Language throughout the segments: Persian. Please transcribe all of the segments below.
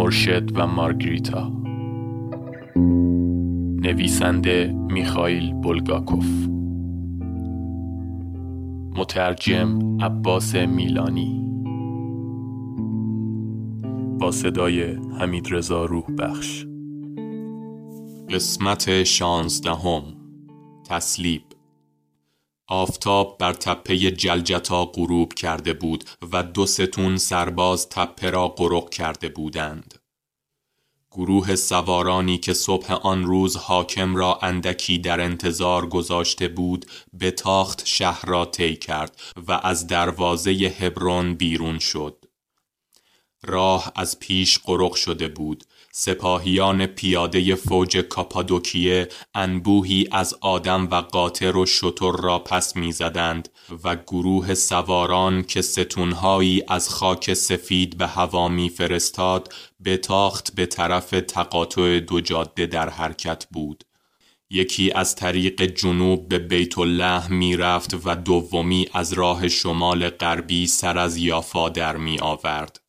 مرشد و مارگریتا. نویسنده میخائیل بولگاکوف. مترجم عباس میلانی. با صدای حمید رضا روح بخش قسمت شانزدهم. تسلیب. آفتاب بر تپه جلجتا غروب کرده بود و دو ستون سرباز تپه را غرق کرده بودند. گروه سوارانی که صبح آن روز حاکم را اندکی در انتظار گذاشته بود به تاخت شهر را طی کرد و از دروازه هبرون بیرون شد. راه از پیش قرق شده بود سپاهیان پیاده فوج کاپادوکیه انبوهی از آدم و قاطر و شتر را پس می‌زدند و گروه سواران که ستونهایی از خاک سفید به هوا میفرستاد به تاخت به طرف تقاطع دو جاده در حرکت بود یکی از طریق جنوب به بیت الله می رفت و دومی از راه شمال غربی سر از یافا در می آورد.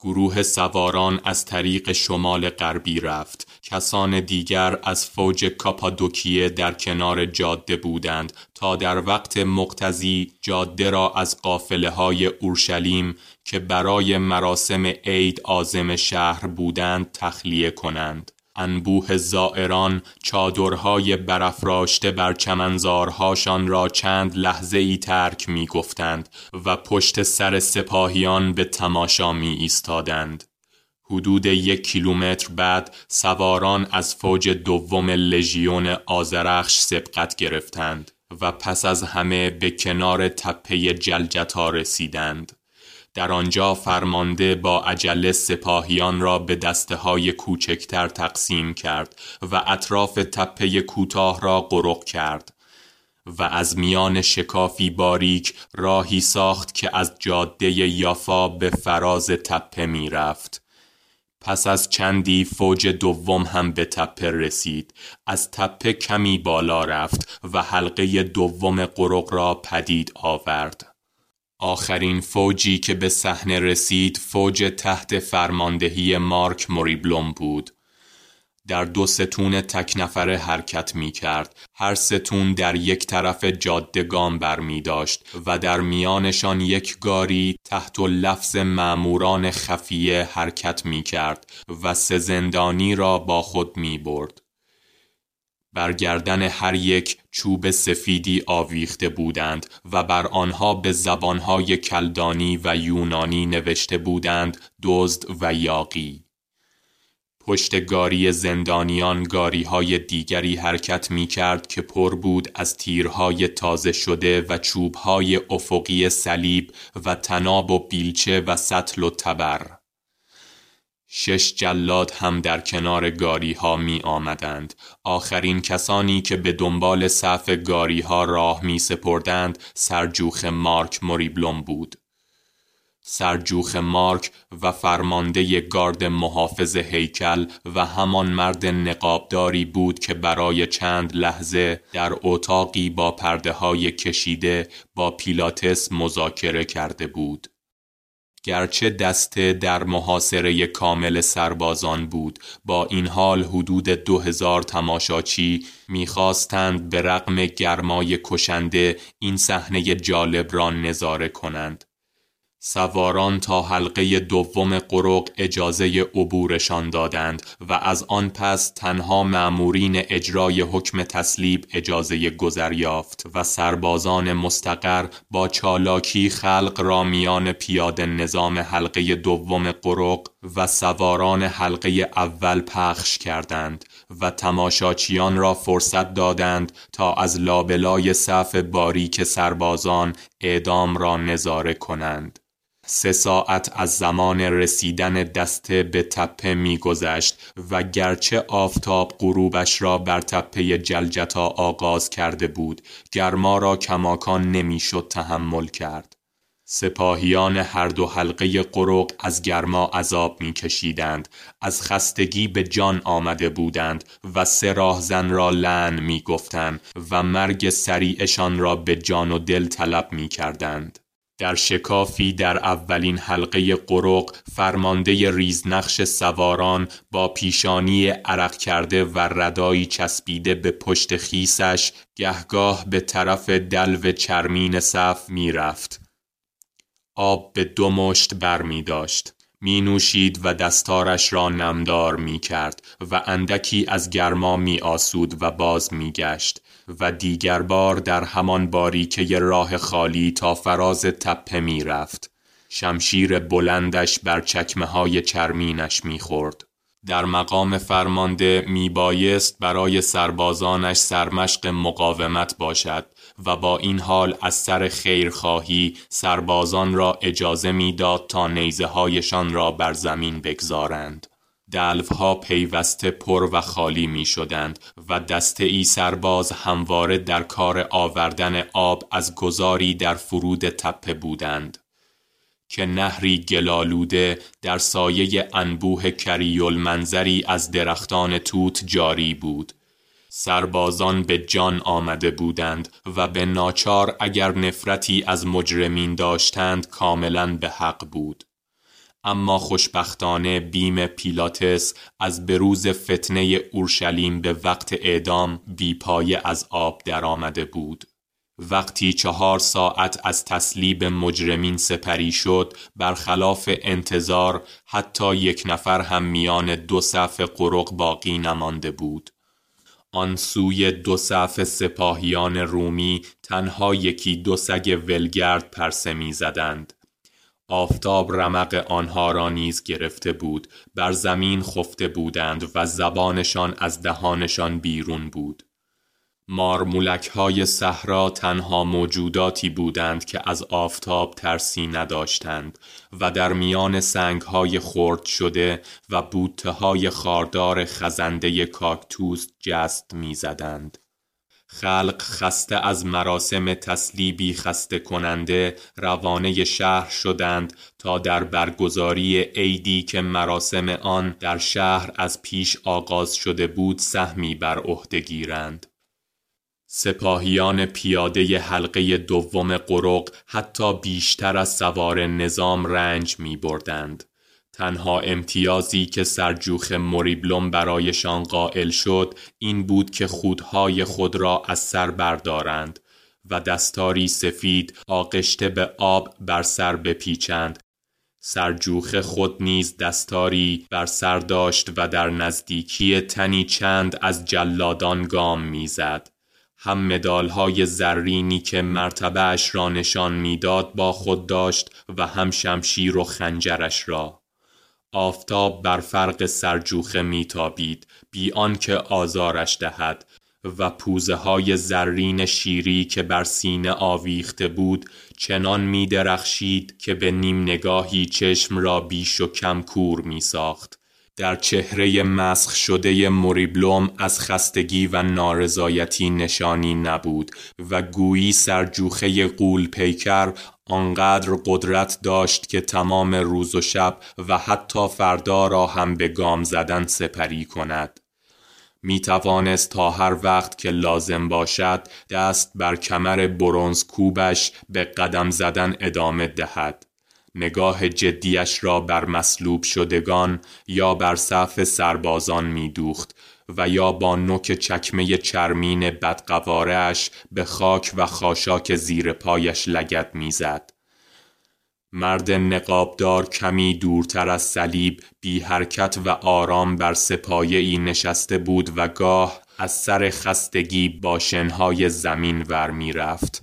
گروه سواران از طریق شمال غربی رفت. کسان دیگر از فوج کاپادوکیه در کنار جاده بودند تا در وقت مقتضی جاده را از قافله های اورشلیم که برای مراسم عید آزم شهر بودند تخلیه کنند. انبوه زائران چادرهای برافراشته بر چمنزارهاشان را چند لحظه ای ترک می گفتند و پشت سر سپاهیان به تماشا می ایستادند. حدود یک کیلومتر بعد سواران از فوج دوم لژیون آزرخش سبقت گرفتند و پس از همه به کنار تپه جلجتا رسیدند. در آنجا فرمانده با عجله سپاهیان را به دسته های کوچکتر تقسیم کرد و اطراف تپه کوتاه را قرق کرد و از میان شکافی باریک راهی ساخت که از جاده یافا به فراز تپه می رفت. پس از چندی فوج دوم هم به تپه رسید از تپه کمی بالا رفت و حلقه دوم قرق را پدید آورد آخرین فوجی که به صحنه رسید فوج تحت فرماندهی مارک موریبلوم بود. در دو ستون تک نفره حرکت می کرد. هر ستون در یک طرف جادگان بر می داشت و در میانشان یک گاری تحت لفظ معموران خفیه حرکت می کرد و سه زندانی را با خود می برد. بر گردن هر یک چوب سفیدی آویخته بودند و بر آنها به زبانهای کلدانی و یونانی نوشته بودند دزد و یاقی. پشت گاری زندانیان گاری های دیگری حرکت می کرد که پر بود از تیرهای تازه شده و چوبهای افقی صلیب و تناب و بیلچه و سطل و تبر. شش جلاد هم در کنار گاری ها می آمدند. آخرین کسانی که به دنبال صف گاری ها راه می سپردند سرجوخ مارک موریبلوم بود. سرجوخ مارک و فرمانده گارد محافظ هیکل و همان مرد نقابداری بود که برای چند لحظه در اتاقی با پرده های کشیده با پیلاتس مذاکره کرده بود. گرچه دسته در محاصره کامل سربازان بود با این حال حدود دو هزار تماشاچی می‌خواستند به رغم گرمای کشنده این صحنه جالب را نظاره کنند. سواران تا حلقه دوم قرق اجازه عبورشان دادند و از آن پس تنها معمورین اجرای حکم تسلیب اجازه گذر یافت و سربازان مستقر با چالاکی خلق را میان پیاده نظام حلقه دوم قرق و سواران حلقه اول پخش کردند و تماشاچیان را فرصت دادند تا از لابلای صف باریک سربازان اعدام را نظاره کنند. سه ساعت از زمان رسیدن دسته به تپه میگذشت و گرچه آفتاب غروبش را بر تپه جلجتا آغاز کرده بود گرما را کماکان نمی‌شد تحمل کرد. سپاهیان هر دو حلقه قرق از گرما عذاب میکشیدند از خستگی به جان آمده بودند و سه راهزن را لعن می‌گفتند و مرگ سریعشان را به جان و دل طلب می‌کردند. در شکافی در اولین حلقه قرق فرمانده ریزنقش سواران با پیشانی عرق کرده و ردایی چسبیده به پشت خیسش گهگاه به طرف دلو چرمین صف می رفت. آب به دو مشت بر می داشت. می نوشید و دستارش را نمدار می کرد و اندکی از گرما می آسود و باز می گشت و دیگر بار در همان باریکه راه خالی تا فراز تپه می رفت. شمشیر بلندش بر چکمه های چرمینش می خورد. در مقام فرمانده می بایست برای سربازانش سرمشق مقاومت باشد و با این حال از سر خیرخواهی سربازان را اجازه می‌داد تا نیزه هایشان را بر زمین بگذارند. دلوها پیوسته پر و خالی می شدند و دسته ای سرباز همواره در کار آوردن آب از گذاری در فرود تپه بودند. که نهری گلالوده در سایه انبوه کریول منظری از درختان توت جاری بود. سربازان به جان آمده بودند و به ناچار اگر نفرتی از مجرمین داشتند کاملا به حق بود. اما خوشبختانه بیم پیلاتس از بروز فتنه اورشلیم به وقت اعدام بیپایه از آب درآمده بود وقتی چهار ساعت از تسلیب مجرمین سپری شد برخلاف انتظار حتی یک نفر هم میان دو صف قرق باقی نمانده بود آن سوی دو صف سپاهیان رومی تنها یکی دو سگ ولگرد پرسه می زدند. آفتاب رمق آنها را نیز گرفته بود بر زمین خفته بودند و زبانشان از دهانشان بیرون بود مارمولک های صحرا تنها موجوداتی بودند که از آفتاب ترسی نداشتند و در میان سنگ های خرد شده و بوته های خاردار خزنده کاکتوس جست می‌زدند. خلق خسته از مراسم تسلیبی خسته کننده روانه شهر شدند تا در برگزاری عیدی که مراسم آن در شهر از پیش آغاز شده بود سهمی بر عهده گیرند. سپاهیان پیاده حلقه دوم قرق حتی بیشتر از سوار نظام رنج می بردند. تنها امتیازی که سرجوخ موریبلوم برایشان قائل شد این بود که خودهای خود را از سر بردارند و دستاری سفید آغشته به آب بر سر بپیچند. سرجوخ خود نیز دستاری بر سر داشت و در نزدیکی تنی چند از جلادان گام می‌زد. هم مدالهای زرینی که مرتبهش را نشان می‌داد با خود داشت و هم شمشیر و خنجرش را. آفتاب بر فرق سرجوخه میتابید بی آنکه آزارش دهد و پوزه های زرین شیری که بر سینه آویخته بود چنان می درخشید که به نیم نگاهی چشم را بیش و کم کور می ساخت. در چهره مسخ شده موریبلوم از خستگی و نارضایتی نشانی نبود و گویی سرجوخه قول پیکر آنقدر قدرت داشت که تمام روز و شب و حتی فردا را هم به گام زدن سپری کند. می توانست تا هر وقت که لازم باشد دست بر کمر برونز کوبش به قدم زدن ادامه دهد. نگاه جدیش را بر مسلوب شدگان یا بر صف سربازان می دوخت و یا با نوک چکمه چرمین بدقوارش به خاک و خاشاک زیر پایش لگت می‌زد. مرد نقابدار کمی دورتر از صلیب بی حرکت و آرام بر سپایه ای نشسته بود و گاه از سر خستگی با شنهای زمین ور می رفت.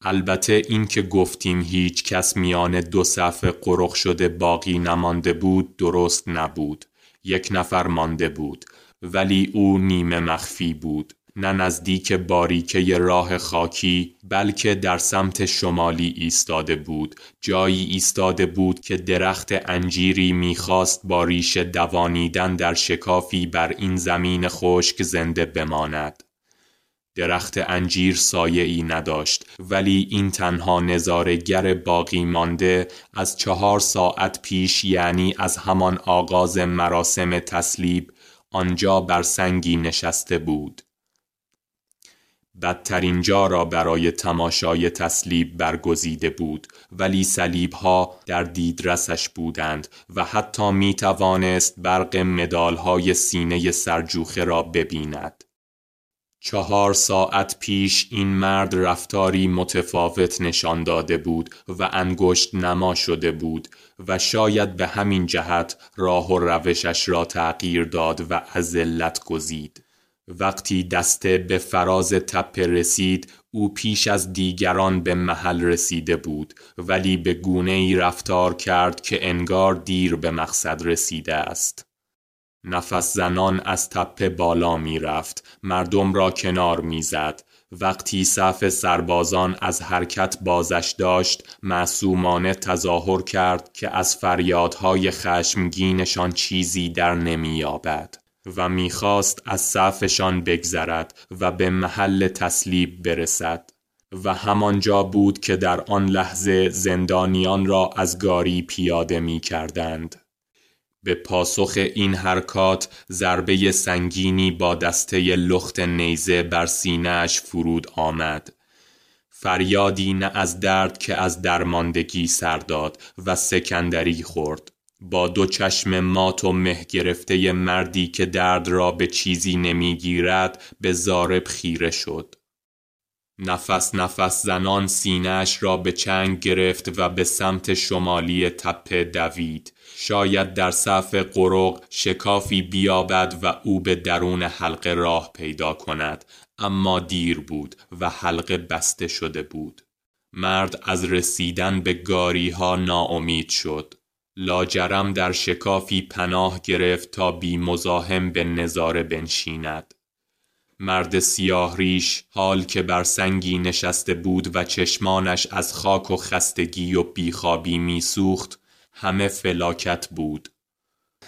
البته این که گفتیم هیچ کس میان دو صفحه قرق شده باقی نمانده بود درست نبود. یک نفر مانده بود ولی او نیمه مخفی بود. نه نزدیک باریکه راه خاکی بلکه در سمت شمالی ایستاده بود. جایی ایستاده بود که درخت انجیری می‌خواست با ریشه دوانیدن در شکافی بر این زمین خشک زنده بماند. درخت انجیر سایه ای نداشت ولی این تنها نظارگر باقی مانده از چهار ساعت پیش یعنی از همان آغاز مراسم تسلیب آنجا بر سنگی نشسته بود بدترین جا را برای تماشای تسلیب برگزیده بود ولی سلیب ها در دیدرسش بودند و حتی می توانست برق مدال های سینه سرجوخه را ببیند. چهار ساعت پیش این مرد رفتاری متفاوت نشان داده بود و انگشت نما شده بود و شاید به همین جهت راه و روشش را تغییر داد و از ذلت گزید. وقتی دسته به فراز تپه رسید او پیش از دیگران به محل رسیده بود ولی به گونه ای رفتار کرد که انگار دیر به مقصد رسیده است. نفس زنان از تپه بالا می رفت مردم را کنار می زد وقتی صف سربازان از حرکت بازش داشت معصومانه تظاهر کرد که از فریادهای خشمگینشان چیزی در نمییابد و می‌خواست از صفشان بگذرد و به محل تسلیب برسد و همانجا بود که در آن لحظه زندانیان را از گاری پیاده می کردند. به پاسخ این حرکات ضربه سنگینی با دسته لخت نیزه بر سینهش فرود آمد. فریادی نه از درد که از درماندگی سرداد و سکندری خورد. با دو چشم مات و مه گرفته مردی که درد را به چیزی نمی‌گیرد به زارب خیره شد. نفس نفس زنان سینهش را به چنگ گرفت و به سمت شمالی تپه دوید. شاید در صف قرق شکافی بیابد و او به درون حلقه راه پیدا کند اما دیر بود و حلقه بسته شده بود. مرد از رسیدن به گاری ها ناامید شد. لاجرم در شکافی پناه گرفت تا بی مزاحم به نظاره بنشیند. مرد سیاه ریش حال که بر سنگی نشسته بود و چشمانش از خاک و خستگی و بیخوابی میسوخت همه فلاکت بود.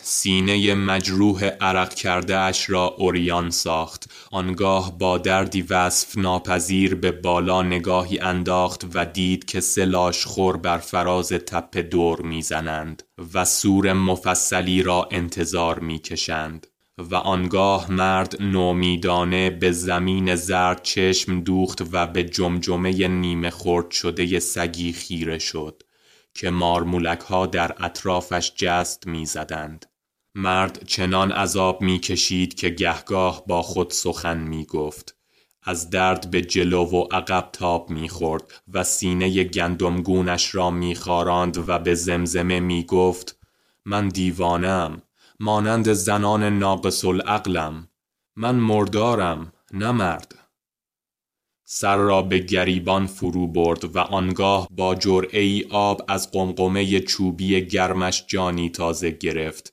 سینه مجروح عرق کرده اش را اوریان ساخت. آنگاه با دردی وصف ناپذیر به بالا نگاهی انداخت و دید که سلاش خور بر فراز تپه دور می‌زنند و سور مفصلی را انتظار می‌کشند. و آنگاه مرد نومیدانه به زمین زرد چشم دوخت و به جمجمه نیمه خورد شده سگی خیره شد که مارمولک ها در اطرافش جست می‌زدند. مرد چنان عذاب می‌کشید که گهگاه با خود سخن می گفت. از درد به جلو و عقب تاب می‌خورد و سینه گندمگونش را میخاراند و به زمزمه می‌گفت من دیوانم مانند زنان ناقص العقلم من مردارم نه مرد. سر را به گریبان فرو برد و آنگاه با جرعه ای آب از قمقمه چوبی گرمش جانی تازه گرفت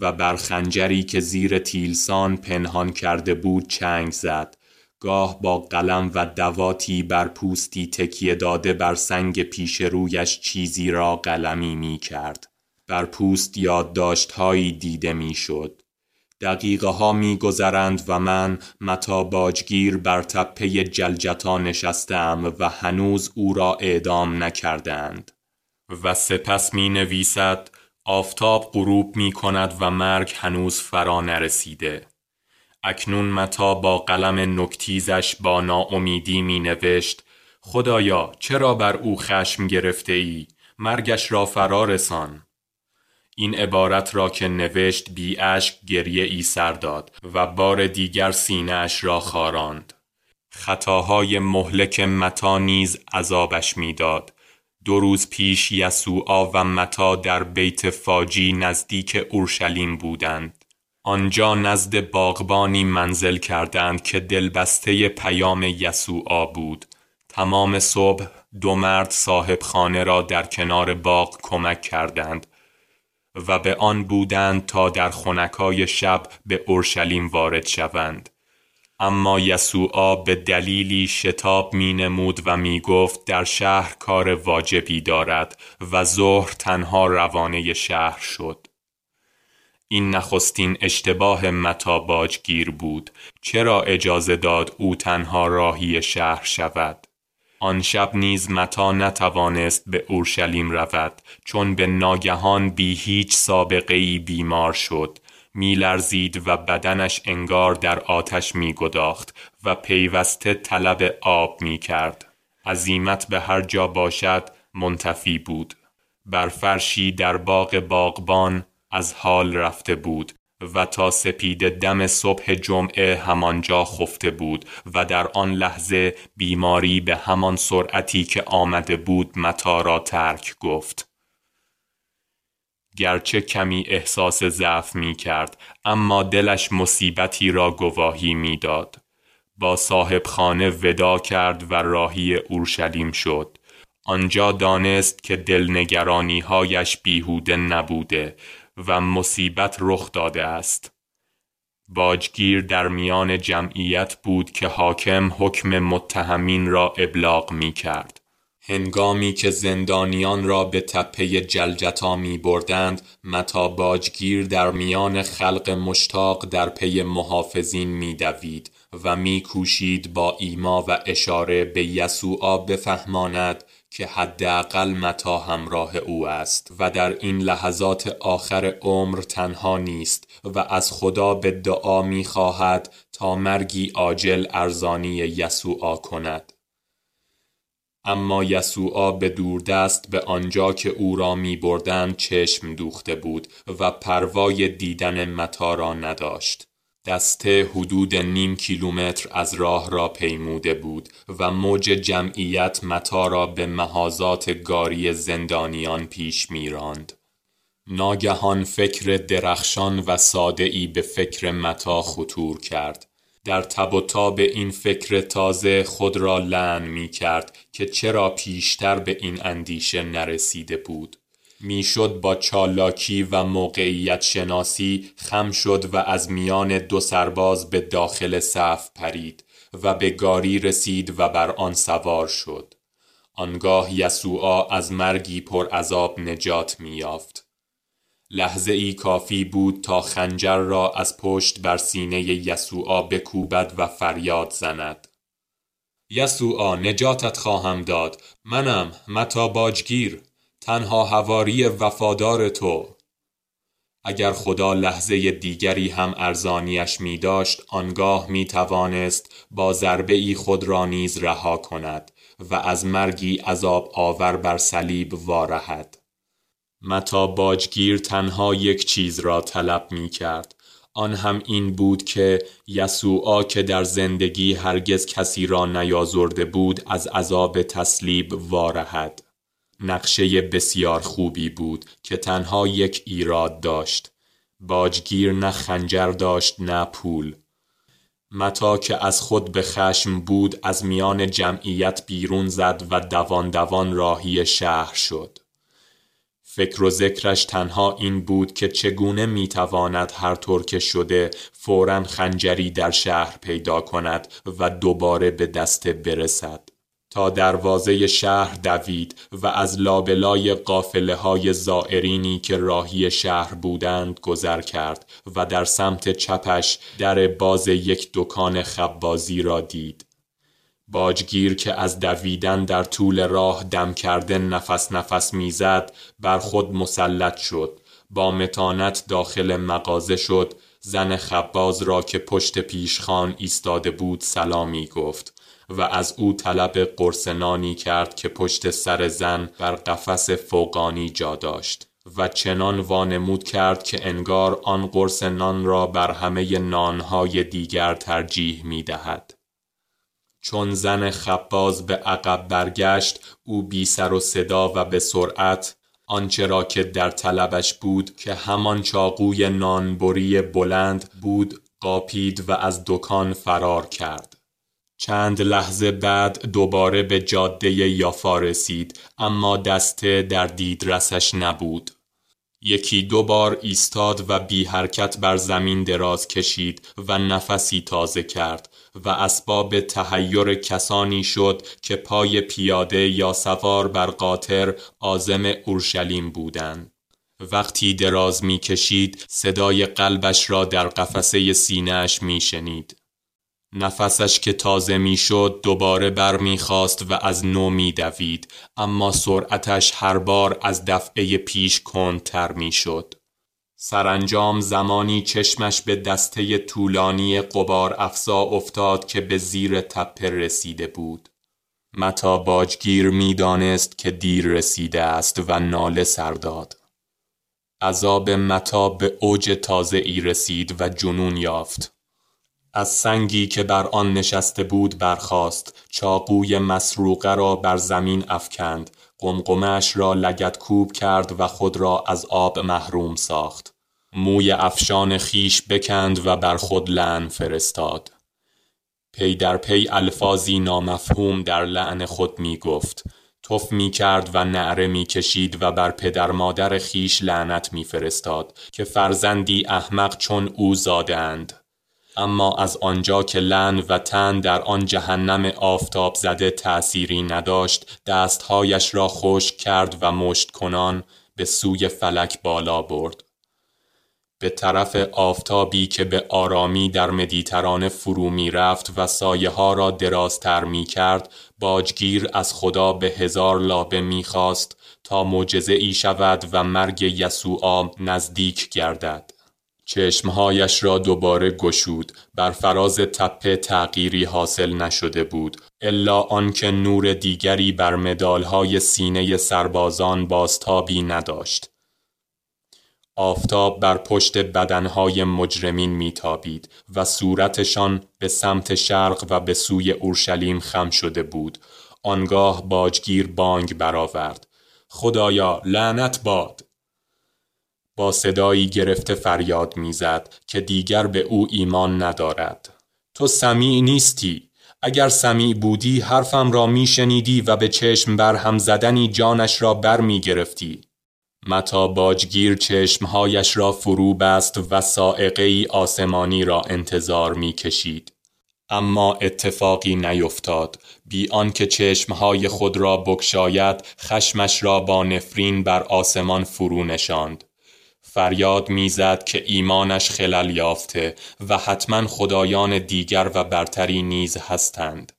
و بر خنجری که زیر تیلسان پنهان کرده بود چنگ زد. گاه با قلم و دواتی بر پوستی تکیه داده بر سنگ پیش رویش چیزی را قلمی می کرد بر پوست یادداشتهایی دیده می شد دقیقه ها می گذرند و من متا باجگیر بر تپه جلجتا نشستم و هنوز او را اعدام نکردند و سپس می نویسد آفتاب غروب می کند و مرگ هنوز فرا نرسیده. اکنون متا با قلم نکتیزش با ناامیدی می نوشت خدایا چرا بر او خشم گرفته ای؟ مرگش را فرا رسان. این عبارت را که نوشت بی اشک گریه ای سر داد و بار دیگر سینهاش را خاراند. خطاهای مهلک متا نیز عذابش می‌داد. دو روز پیش یسوعا و متا در بیت فاجی نزدیک اورشلیم بودند. آنجا نزد باغبانی منزل کردند که دلبسته پیام یسوعا بود. تمام صبح دو مرد صاحب خانه را در کنار باغ کمک کردند و به آن بودند تا در خونکای شب به اورشلیم وارد شوند. اما یسوعا به دلیلی شتاب می نمود و می گفت در شهر کار واجبی دارد و ظهر تنها روانه شهر شد. این نخستین اشتباه متا گیر بود. چرا اجازه داد او تنها راهی شهر شود؟ آن شب نیز متا نتوانست به اورشلیم رود چون به ناگهان بی هیچ سابقه ای بیمار شد میلرزید و بدنش انگار در آتش میگداخت و پیوسته طلب آب می‌کرد. عزیمت به هر جا باشد منتفی بود. بر فرشی در باغ باغبان از حال رفته بود و تا سپید دم صبح جمعه همانجا خفته بود و در آن لحظه بیماری به همان سرعتی که آمده بود متا را ترک گفت گرچه کمی احساس ضعف می کرد اما دلش مصیبتی را گواهی می‌داد. با صاحب خانه ودا کرد و راهی اورشلیم شد آنجا دانست که دلنگرانی هایش بیهوده نبوده و مصیبت رخ داده است باجگیر در میان جمعیت بود که حاکم حکم متهمین را ابلاغ می کرد. هنگامی که زندانیان را به تپه جلجتا می بردند متا باجگیر در میان خلق مشتاق در پی محافظین می دوید و می کوشید با ایما و اشاره به یسوعا بفهماند که حداقل متا همراه او است و در این لحظات آخر عمر تنها نیست و از خدا به دعا می خواهد تا مرگی عاجل ارزانی یسوعا کند. اما یسوعا به دوردست به آنجا که او را می بردن چشم دوخته بود و پروای دیدن متا را نداشت. دسته حدود نیم کیلومتر از راه را پیموده بود و موج جمعیت متا را به محازات گاری زندانیان پیش میراند. ناگهان فکر درخشان و ای به فکر متا خطور کرد. در تب و تاب این فکر تازه خود را لعن می کرد که چرا پیشتر به این اندیشه نرسیده بود. می‌شد با چالاکی و موقعیت شناسی خم شد و از میان دو سرباز به داخل صف پرید و به گاری رسید و بر آن سوار شد. آنگاه یسوعا از مرگی پر عذاب نجات میافت. لحظه ای کافی بود تا خنجر را از پشت بر سینه یسوعا بکوبد و فریاد زند. یسوعا نجاتت خواهم داد منم متا باجگیر تنها هواری وفادار تو. اگر خدا لحظه دیگری هم ارزانیش می داشت آنگاه می توانست با ضربه ای خود را نیز رها کند و از مرگی عذاب آور بر صلیب وارهد. متا باجگیر تنها یک چیز را طلب می کرد. آن هم این بود که یسوعا که در زندگی هرگز کسی را نیازرده بود از عذاب تسلیب وارهد. نقشه بسیار خوبی بود که تنها یک ایراد داشت. باجگیر نه خنجر داشت نه پول. متا که از خود به خشم بود از میان جمعیت بیرون زد و دوان دوان راهی شهر شد. فکر و ذکرش تنها این بود که چگونه می‌تواند هر طور که شده فورا خنجری در شهر پیدا کند و دوباره به دست برسد. تا دروازه شهر دوید و از لابلای قافله های زائرینی که راهی شهر بودند گذر کرد و در سمت چپش در باز یک دکان خبازی را دید. باجگیر که از دویدن در طول راه دم کرده نفس نفس می‌زد بر خود مسلط شد با متانت داخل مغازه شد زن خباز را که پشت پیشخان ایستاده بود سلامی گفت و از او طلب قرصنانی کرد که پشت سر زن بر قفس فوقانی جا داشت و چنان وانمود کرد که انگار آن قرص نان را بر همه نانهای دیگر ترجیح می دهد. چون زن خباز به عقب برگشت او بی سر و صدا و به سرعت آنچه را که در طلبش بود که همان چاقوی نانبری بلند بود قاپید و از دکان فرار کرد چند لحظه بعد دوباره به جاده یافا رسید اما دسته در دیدرسش نبود یکی دو بار ایستاد و بی حرکت بر زمین دراز کشید و نفسی تازه کرد و اسباب تهیر کسانی شد که پای پیاده یا سوار بر قاطر آزم اورشلیم بودند. وقتی دراز می کشید صدای قلبش را در قفسه سینهش می شنید. نفسش که تازه می‌شد دوباره برمیخواست و از نو میدوید اما سرعتش هر بار از دفعه پیش کندتر می‌شد سرانجام زمانی چشمش به دسته طولانی قبار افزا افتاد که به زیر تپه رسیده بود. متا باجگیر می‌دانست که دیر رسیده است و ناله سرداد. عذاب متا به اوج تازه ای رسید و جنون یافت. از سنگی که بر آن نشسته بود برخاست. چاقوی مسروقه را بر زمین افکند. قمقمش را لگت کوب کرد و خود را از آب محروم ساخت. موی افشان خیش بکند و بر خود لعن فرستاد. پی در پی الفاظی نامفهوم در لعن خود می گفت. تف می کرد و نعره می کشید و بر پدر مادر خیش لعنت می فرستاد که فرزندی احمق چون او زادند اما از آنجا که لن و تن در آن جهنم آفتاب زده تأثیری نداشت دستهایش را خشک کرد و مشت کنان به سوی فلک بالا برد. به طرف آفتابی که به آرامی در مدیترانه فرو می رفت و سایه ها را درازتر می کرد باجگیر از خدا به هزار لابه می خواست تا معجزه ای شود و مرگ یسوع نزدیک گردد. چشمهایش را دوباره گشود. بر فراز تپه تغییری حاصل نشده بود. الا آنکه نور دیگری بر مدالهای سینه سربازان بازتابی نداشت. آفتاب بر پشت بدنهای مجرمین میتابید و صورتشان به سمت شرق و به سوی اورشلیم خم شده بود. آنگاه باجگیر بانگ برآورد. خدایا لعنت باد! با صدایی گرفته فریاد می‌زد که دیگر به او ایمان ندارد. تو سمیع نیستی. اگر سمیع بودی حرفم را میشنیدی و به چشم بر هم زدنی جانش را بر می گرفتی متا باجگیر چشمهایش را فرو بست و سائقه ای آسمانی را انتظار می کشید. اما اتفاقی نیفتاد. بی آنکه چشمهای خود را بکشاید خشمش را با نفرین بر آسمان فرو نشاند. فریاد می‌زد که ایمانش خلل یافته و حتما خدایان دیگر و برتری نیز هستند.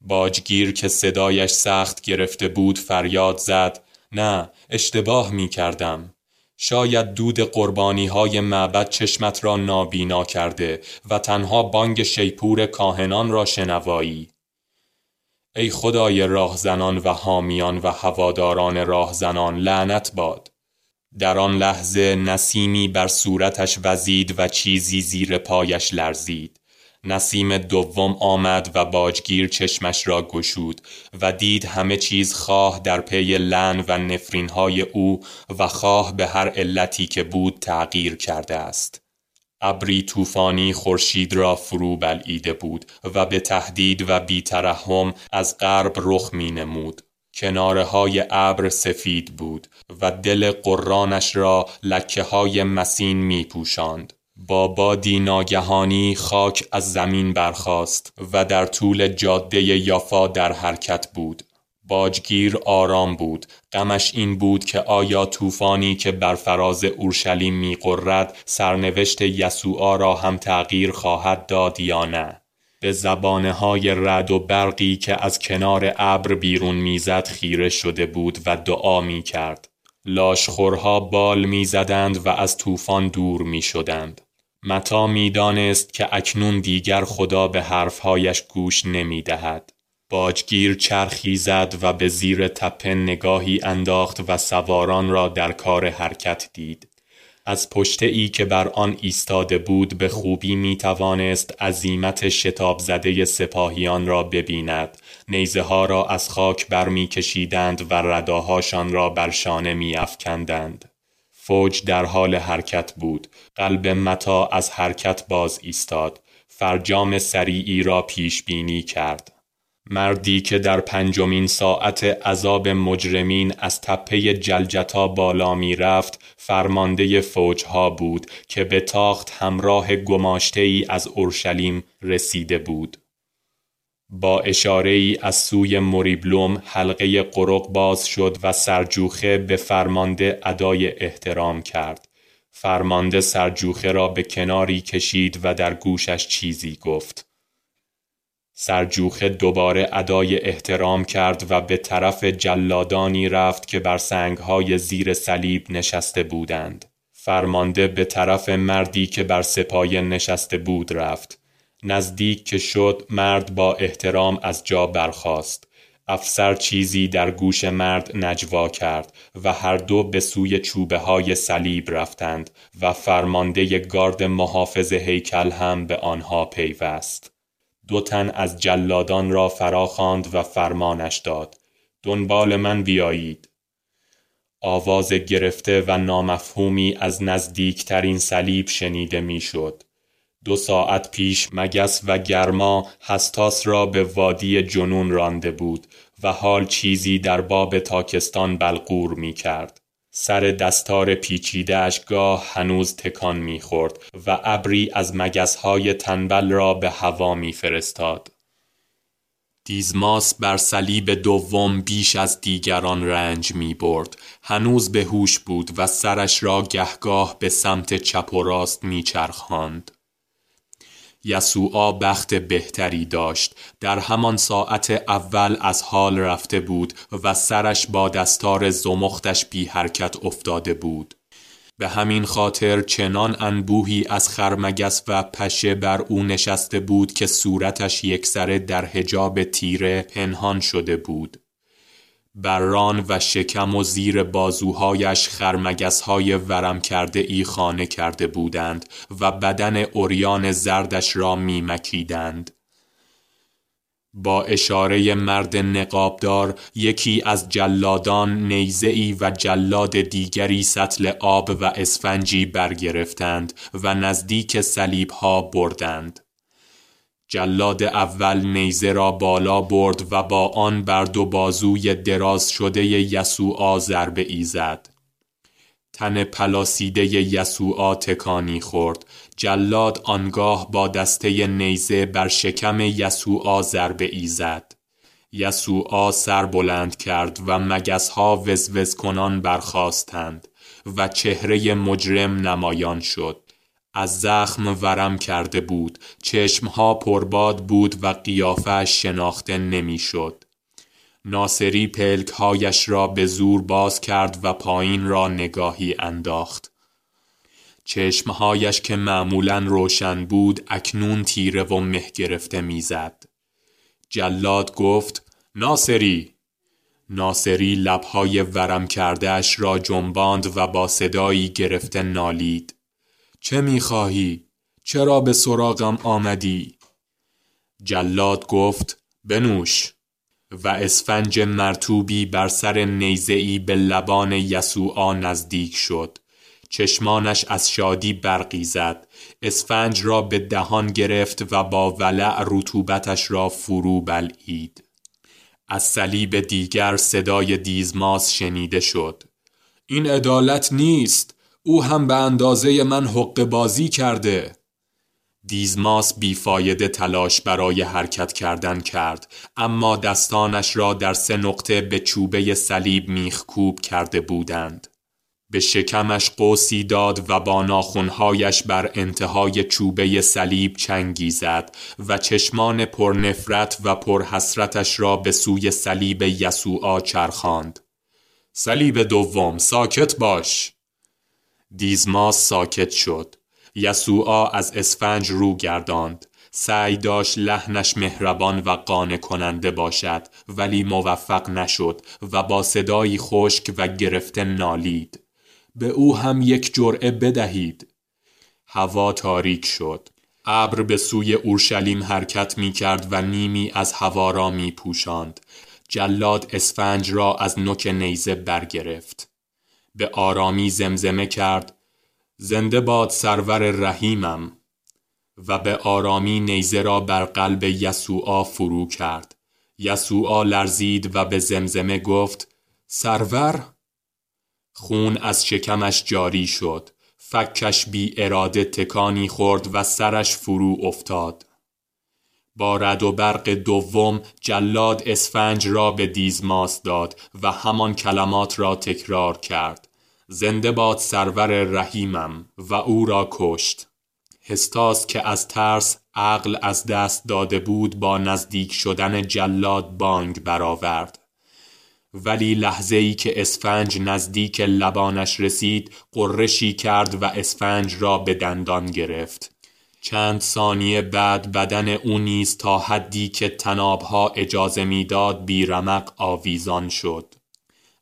باجگیر که صدایش سخت گرفته بود فریاد زد نه اشتباه می کردم شاید دود قربانی های معبد چشمت را نابینا کرده و تنها بانگ شیپور کاهنان را شنوایی. ای خدای راهزنان و حامیان و هواداران راهزنان لعنت باد. در آن لحظه نسیمی بر صورتش وزید و چیزی زیر پایش لرزید. نسیم دوم آمد و باجگیر چشمش را گشود و دید همه چیز خواه در پی لن و نفرین های او و خواه به هر علتی که بود تغییر کرده است. ابری طوفانی خورشید را فرو بلعیده بود و به تهدید و بیترحم از غرب رخ می نمود کناره های ابر سفید بود و دل قرانش را لکه های مسین می پوشاند. با بادی ناگهانی خاک از زمین برخاست و در طول جاده یافا در حرکت بود. باجگیر آرام بود. غمش این بود که آیا طوفانی که بر فراز اورشلیم میقرد سرنوشت یسوعا را هم تغییر خواهد داد یا نه؟ به زبانه های رد و برقی که از کنار ابر بیرون می‌زد خیره شده بود و دعا می کرد. لاشخورها بال می‌زدند و از طوفان دور می شدند. متا می‌دانست که اکنون دیگر خدا به حرفهایش گوش نمی دهد. باجگیر چرخی زد و به زیر تپه نگاهی انداخت و سواران را در کار حرکت دید. از پشته ای که بر آن ایستاده بود به خوبی می توانست عظیمت شتاب زده سپاهیان را ببیند. نیزه ها را از خاک برمی کشیدند و رداهاشان را بر شانه می افکندند. فوج در حال حرکت بود. قلب متا از حرکت باز ایستاد. فرجام سریعی را پیش بینی کرد. مردی که در پنجمین ساعت عذاب مجرمین از تپه جلجتا بالا می رفت فرمانده فوجها بود که به تاخت همراه گماشته ای از اورشلیم رسیده بود. با اشاره ای از سوی موریبلوم حلقه قرق باز شد و سرجوخه به فرمانده ادای احترام کرد. فرمانده سرجوخه را به کناری کشید و در گوشش چیزی گفت. سرجوخه دوباره ادای احترام کرد و به طرف جلادانی رفت که بر سنگهای زیر صلیب نشسته بودند. فرمانده به طرف مردی که بر سپایه نشسته بود رفت. نزدیک که شد مرد با احترام از جا برخاست. افسر چیزی در گوش مرد نجوا کرد و هر دو به سوی چوبه های صلیب رفتند و فرمانده گارد محافظ هیکل هم به آنها پیوست. دو تن از جلادان را فراخواند و فرمانش داد دنبال من بیایید آواز گرفته و نامفهومی از نزدیکترین صلیب شنیده می‌شد. دو ساعت پیش مگس و گرما هستاس را به وادی جنون رانده بود و حال چیزی در باب تاکستان بلغور می کرد. سر دستار پیچیدهش گاه هنوز تکان می خورد و ابری از مگسهای تنبل را به هوا می فرستاد. دیزماس بر صلیب دوم بیش از دیگران رنج می برد. هنوز به هوش بود و سرش را گهگاه به سمت چپ و راست می چرخاند. یسوعا بخت بهتری داشت. در همان ساعت اول از حال رفته بود و سرش با دستار زمختش بی حرکت افتاده بود. به همین خاطر چنان انبوهی از خرمگس و پشه بر او نشسته بود که صورتش یکسره در حجاب تیره پنهان شده بود. بران و شکم و زیر بازوهایش خرمگسهای ورم کرده ای خانه کرده بودند و بدن اوریان زردش را میمکیدند. با اشاره مرد نقابدار یکی از جلادان نیزه‌ای و جلاد دیگری سطل آب و اسفنجی برگرفتند و نزدیک صلیب ها بردند. جلاد اول نیزه را بالا برد و با آن بر دو بازوی دراز شده یسوعا ضربه ای زد. تن پلاسیده یسوعا تکانی خورد. جلاد آنگاه با دسته نیزه بر شکم یسوعا ضربه ای زد. یسوعا سر بلند کرد و مگسها وزوز کنان برخواستند و چهره مجرم نمایان شد. از زخم ورم کرده بود چشمها پرباد بود و قیافه شناخته نمی‌شد. ناصری پلکهایش را به زور باز کرد و پایین را نگاهی انداخت. چشمهایش که معمولا روشن بود اکنون تیره و مه گرفته می‌زد. جلاد گفت ناصری ناصری لبهای ورم کردهش را جنباند و با صدایی گرفته نالید. چه می‌خواهی؟ چرا به سراغم آمدی؟ جلاد گفت بنوش. و اسفنج مرتوبی بر سر نیزهی به لبان یسوعا نزدیک شد. چشمانش از شادی برقی زد اسفنج را به دهان گرفت و با ولع رطوبتش را فرو بلعید. از صلیب دیگر صدای دیزماس شنیده شد. این عدالت نیست. او هم به اندازه من حق بازی کرده. دیزماس بیفایده تلاش برای حرکت کردن کرد اما دستانش را در سه نقطه به چوبه صلیب میخکوب کرده بودند. به شکمش قوسی داد و با ناخونهایش بر انتهای چوبه صلیب چنگی زد و چشمان پرنفرت و پرحسرتش را به سوی صلیب یسوعا چرخاند. صلیب دوم ساکت باش! دیزماس ساکت شد. یسوعا از اسفنج رو گرداند. سعی داشت لحنش مهربان و قانع کننده باشد ولی موفق نشد و با صدایی خشک و گرفته نالید. به او هم یک جرعه بدهید. هوا تاریک شد. ابر به سوی اورشلیم حرکت می کرد و نیمی از هوا را می پوشاند. جلاد اسفنج را از نوک نیزه برگرفت. به آرامی زمزمه کرد زنده باد سرور رحیمم و به آرامی نیزه را بر قلب یسوعا فرو کرد. یسوعا لرزید و به زمزمه گفت سرور؟ خون از شکمش جاری شد. فکش بی اراده تکانی خورد و سرش فرو افتاد. با رد و برق دوم جلاد اسفنج را به دیزماس داد و همان کلمات را تکرار کرد. زنده باد سرور رحیمم و او را کشت. هستاس که از ترس عقل از دست داده بود با نزدیک شدن جلاد بانگ برآورد. ولی لحظه ای که اسفنج نزدیک لبانش رسید قرشی کرد و اسفنج را به دندان گرفت. چند ثانیه بعد بدن او نیز تا حدی که تنابها اجازه می‌داد بیرمق آویزان شد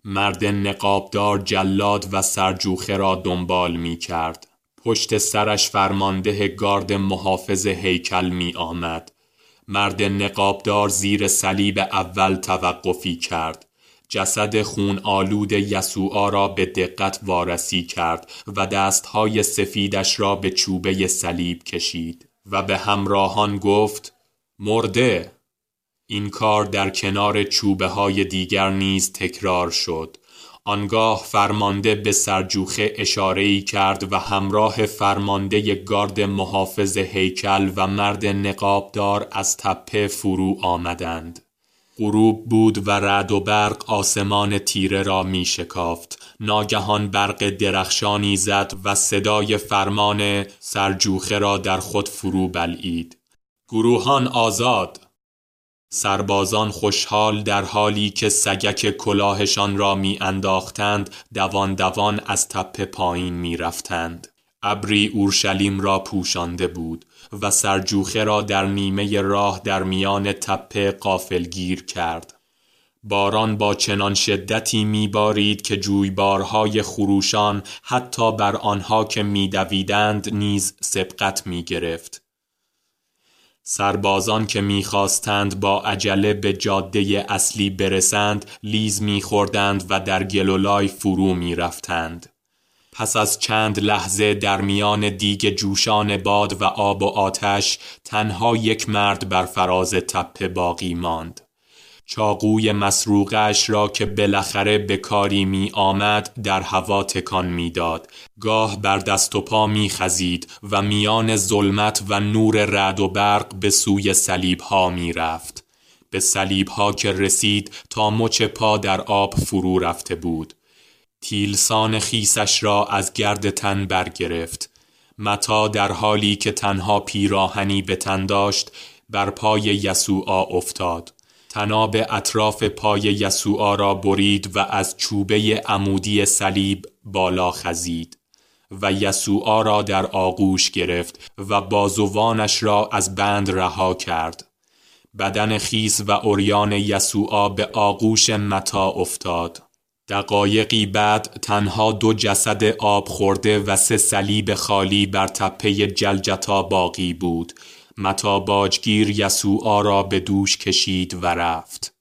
مرد نقابدار جلاد و سرجوخه را دنبال می کرد. پشت سرش فرمانده گارد محافظ هیکل می آمد. مرد نقابدار زیر صلیب اول توقفی کرد. جسد خون آلود یسوعا را به دقت وارسی کرد و دستهای سفیدش را به چوبه صلیب کشید و به همراهان گفت مرده! این کار در کنار چوبه های دیگر نیز تکرار شد. آنگاه فرمانده به سرجوخه اشاره ای کرد و همراه فرمانده گارد محافظ هیکل و مرد نقابدار از تپه فرو آمدند. غروب بود و رد و برق آسمان تیره را می شکافت. ناگهان برق درخشانی زد و صدای فرمان سرجوخه را در خود فرو بلعید. گروهان آزاد. سربازان خوشحال در حالی که سگک کلاهشان را می انداختند دوان دوان از تپه پایین می رفتند. ابری اورشلیم را پوشانده بود. و سرجوخه را در نیمه راه در میان تپه قافلگیر کرد. باران با چنان شدتی میبارید که جویبارهای خروشان حتی بر آنها که میدویدند نیز سبقت می‌گرفت. سربازان که می‌خواستند با عجله به جاده اصلی برسند لیز میخوردند و در گلولای فرو می‌رفتند. پس از چند لحظه در میان دیگ جوشان باد و آب و آتش تنها یک مرد بر فراز تپه باقی ماند. چاقوی مسروقش را که بالاخره به کاری می آمد در هوا تکان می‌داد. گاه بر دست و پا می خزید و میان ظلمت و نور رد و برق به سوی صلیب ها می رفت به صلیب ها که رسید تا مچ پا در آب فرو رفته بود. تیلسان خیسش را از گرد تن برگرفت. متا در حالی که تنها پیراهنی به تن داشت بر پای یسوعا افتاد. تناب اطراف پای یسوعا را برید و از چوبه عمودی صلیب بالا خزید. و یسوعا را در آغوش گرفت و بازوانش را از بند رها کرد. بدن خیس و اوریان یسوعا به آغوش متا افتاد. دقایقی بعد تنها دو جسد آب خورده و سه صلیب خالی بر تپه جلجتا باقی بود. متا باجگیر یسوعا را به دوش کشید و رفت.